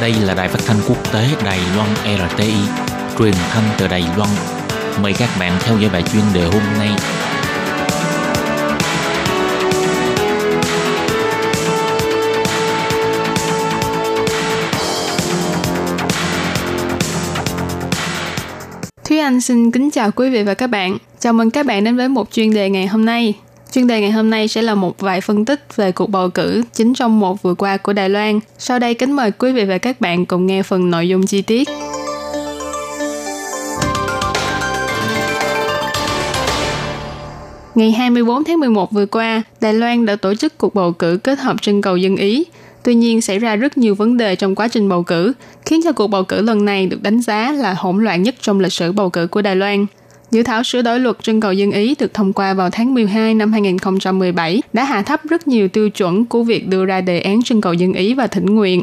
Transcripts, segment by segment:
Đây là đài phát thanh quốc tế Đài Loan RTI, truyền thanh từ Đài Loan. Mời các bạn theo dõi bài chuyên đề hôm nay. Thúy Anh xin kính chào quý vị và các bạn. Chào mừng các bạn đến với một chuyên đề ngày hôm nay. Chuyên đề ngày hôm nay sẽ là một vài phân tích về cuộc bầu cử chính trong một vừa qua của Đài Loan. Sau đây kính mời quý vị và các bạn cùng nghe phần nội dung chi tiết. Ngày 24 tháng 11 vừa qua, Đài Loan đã tổ chức cuộc bầu cử kết hợp trưng cầu dân Ý. Tuy nhiên, xảy ra rất nhiều vấn đề trong quá trình bầu cử, khiến cho cuộc bầu cử lần này được đánh giá là hỗn loạn nhất trong lịch sử bầu cử của Đài Loan. Dự thảo sửa đổi luật trưng cầu dân Ý được thông qua vào tháng 12 năm 2017 đã hạ thấp rất nhiều tiêu chuẩn của việc đưa ra đề án trưng cầu dân Ý và thỉnh nguyện.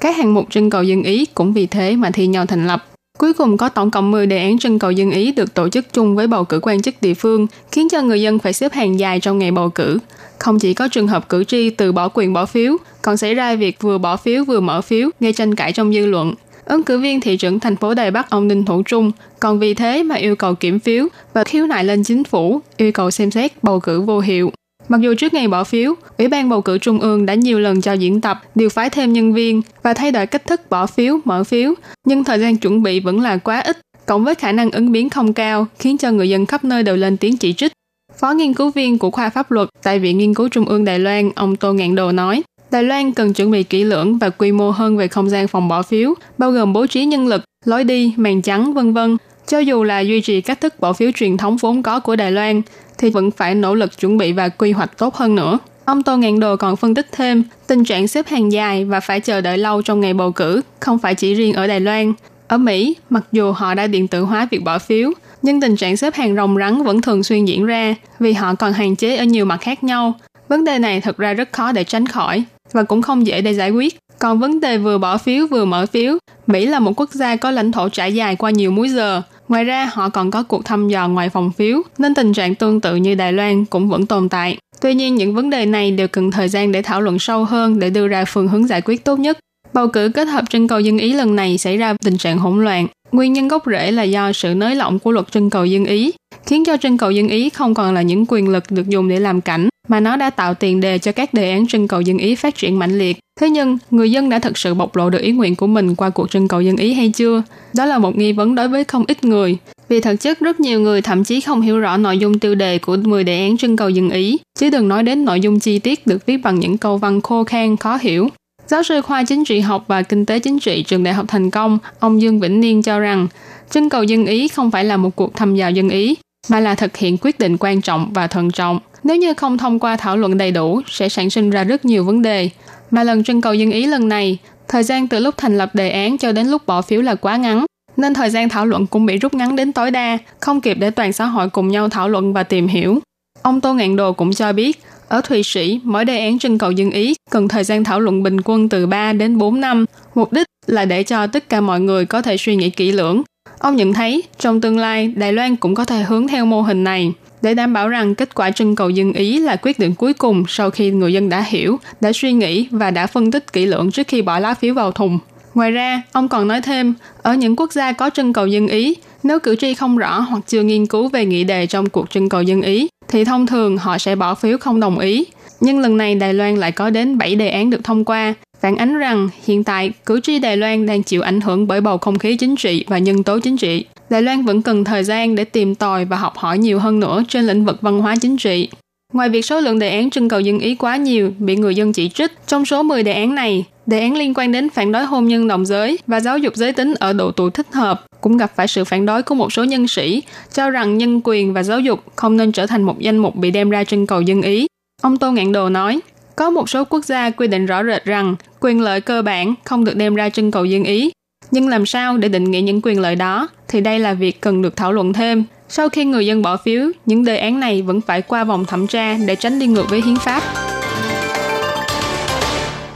Các hạng mục trưng cầu dân Ý cũng vì thế mà thi nhau thành lập. Cuối cùng có tổng cộng 10 đề án trưng cầu dân Ý được tổ chức chung với bầu cử quan chức địa phương, khiến cho người dân phải xếp hàng dài trong ngày bầu cử. Không chỉ có trường hợp cử tri từ bỏ quyền bỏ phiếu, còn xảy ra việc vừa bỏ phiếu vừa mở phiếu, gây tranh cãi trong dư luận. Ứng cử viên thị trưởng thành phố Đài Bắc ông Ninh Thủ Trung còn vì thế mà yêu cầu kiểm phiếu và khiếu nại lên chính phủ, yêu cầu xem xét bầu cử vô hiệu. Mặc dù trước ngày bỏ phiếu, Ủy ban bầu cử Trung ương đã nhiều lần cho diễn tập, điều phái thêm nhân viên và thay đổi cách thức bỏ phiếu, mở phiếu, nhưng thời gian chuẩn bị vẫn là quá ít, cộng với khả năng ứng biến không cao, khiến cho người dân khắp nơi đều lên tiếng chỉ trích. Phó nghiên cứu viên của khoa pháp luật tại Viện Nghiên cứu Trung ương Đài Loan, ông Tô Ngạn Đồ nói, Đài Loan cần chuẩn bị kỹ lưỡng và quy mô hơn về không gian phòng bỏ phiếu, bao gồm bố trí nhân lực, lối đi, màn trắng, vân vân. Cho dù là duy trì cách thức bỏ phiếu truyền thống vốn có của Đài Loan, thì vẫn phải nỗ lực chuẩn bị và quy hoạch tốt hơn nữa. Ông Tô Ngạn Đồ còn phân tích thêm, tình trạng xếp hàng dài và phải chờ đợi lâu trong ngày bầu cử không phải chỉ riêng ở Đài Loan. Ở Mỹ, mặc dù họ đã điện tử hóa việc bỏ phiếu, nhưng tình trạng xếp hàng rồng rắn vẫn thường xuyên diễn ra vì họ còn hạn chế ở nhiều mặt khác nhau. Vấn đề này thật ra rất khó để tránh khỏi và cũng không dễ để giải quyết. Còn vấn đề vừa bỏ phiếu vừa mở phiếu, Mỹ là một quốc gia có lãnh thổ trải dài qua nhiều múi giờ. Ngoài ra, họ còn có cuộc thăm dò ngoài phòng phiếu, nên tình trạng tương tự như Đài Loan cũng vẫn tồn tại. Tuy nhiên, những vấn đề này đều cần thời gian để thảo luận sâu hơn để đưa ra phương hướng giải quyết tốt nhất. Bầu cử kết hợp trưng cầu dân Ý lần này xảy ra tình trạng hỗn loạn. Nguyên nhân gốc rễ là do sự nới lỏng của luật trưng cầu dân Ý, khiến cho trưng cầu dân Ý không còn là những quyền lực được dùng để làm cảnh, mà nó đã tạo tiền đề cho các đề án trưng cầu dân Ý phát triển mạnh liệt. Thế nhưng, người dân đã thực sự bộc lộ được ý nguyện của mình qua cuộc trưng cầu dân Ý hay chưa? Đó là một nghi vấn đối với không ít người. Vì thực chất rất nhiều người thậm chí không hiểu rõ nội dung tiêu đề của 10 đề án trưng cầu dân Ý, chứ đừng nói đến nội dung chi tiết được viết bằng những câu văn khô khan khó hiểu. Giáo sư khoa chính trị học và kinh tế chính trị trường Đại học Thành Công, ông Dương Vĩnh Niên cho rằng, trưng cầu dân Ý không phải là một cuộc thăm dò dân Ý, mà là thực hiện quyết định quan trọng và thận trọng. Nếu như không thông qua thảo luận đầy đủ, sẽ sản sinh ra rất nhiều vấn đề. Mà lần trưng cầu dân Ý lần này, thời gian từ lúc thành lập đề án cho đến lúc bỏ phiếu là quá ngắn, nên thời gian thảo luận cũng bị rút ngắn đến tối đa, không kịp để toàn xã hội cùng nhau thảo luận và tìm hiểu. Ông Tô Ngạn Đồ cũng cho biết, ở Thụy Sĩ, mỗi đề án trưng cầu dân Ý cần thời gian thảo luận bình quân từ 3 đến 4 năm. Mục đích là để cho tất cả mọi người có thể suy nghĩ kỹ lưỡng. Ông nhận thấy, trong tương lai, Đài Loan cũng có thể hướng theo mô hình này để đảm bảo rằng kết quả trưng cầu dân Ý là quyết định cuối cùng sau khi người dân đã hiểu, đã suy nghĩ và đã phân tích kỹ lưỡng trước khi bỏ lá phiếu vào thùng. Ngoài ra, ông còn nói thêm, ở những quốc gia có trưng cầu dân Ý, nếu cử tri không rõ hoặc chưa nghiên cứu về nghị đề trong cuộc trưng cầu dân Ý, thì thông thường họ sẽ bỏ phiếu không đồng ý. Nhưng lần này Đài Loan lại có đến 7 đề án được thông qua, phản ánh rằng hiện tại cử tri Đài Loan đang chịu ảnh hưởng bởi bầu không khí chính trị và nhân tố chính trị. Đài Loan vẫn cần thời gian để tìm tòi và học hỏi nhiều hơn nữa trên lĩnh vực văn hóa chính trị. Ngoài việc số lượng đề án trưng cầu dân ý quá nhiều bị người dân chỉ trích, trong số 10 đề án này, đề án liên quan đến phản đối hôn nhân đồng giới và giáo dục giới tính ở độ tuổi thích hợp cũng gặp phải sự phản đối của một số nhân sĩ, cho rằng nhân quyền và giáo dục không nên trở thành một danh mục bị đem ra trưng cầu dân ý. Ông Tô Ngạn Đồ nói, có một số quốc gia quy định rõ rệt rằng quyền lợi cơ bản không được đem ra trưng cầu dân ý. Nhưng làm sao để định nghĩa những quyền lợi đó thì đây là việc cần được thảo luận thêm. Sau khi người dân bỏ phiếu, những đề án này vẫn phải qua vòng thẩm tra để tránh đi ngược với hiến pháp.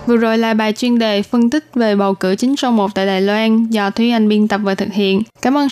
Vừa rồi là bài chuyên đề phân tích về bầu cử chính số 1 tại Đài Loan do Thúy Anh biên tập và thực hiện. Cảm ơn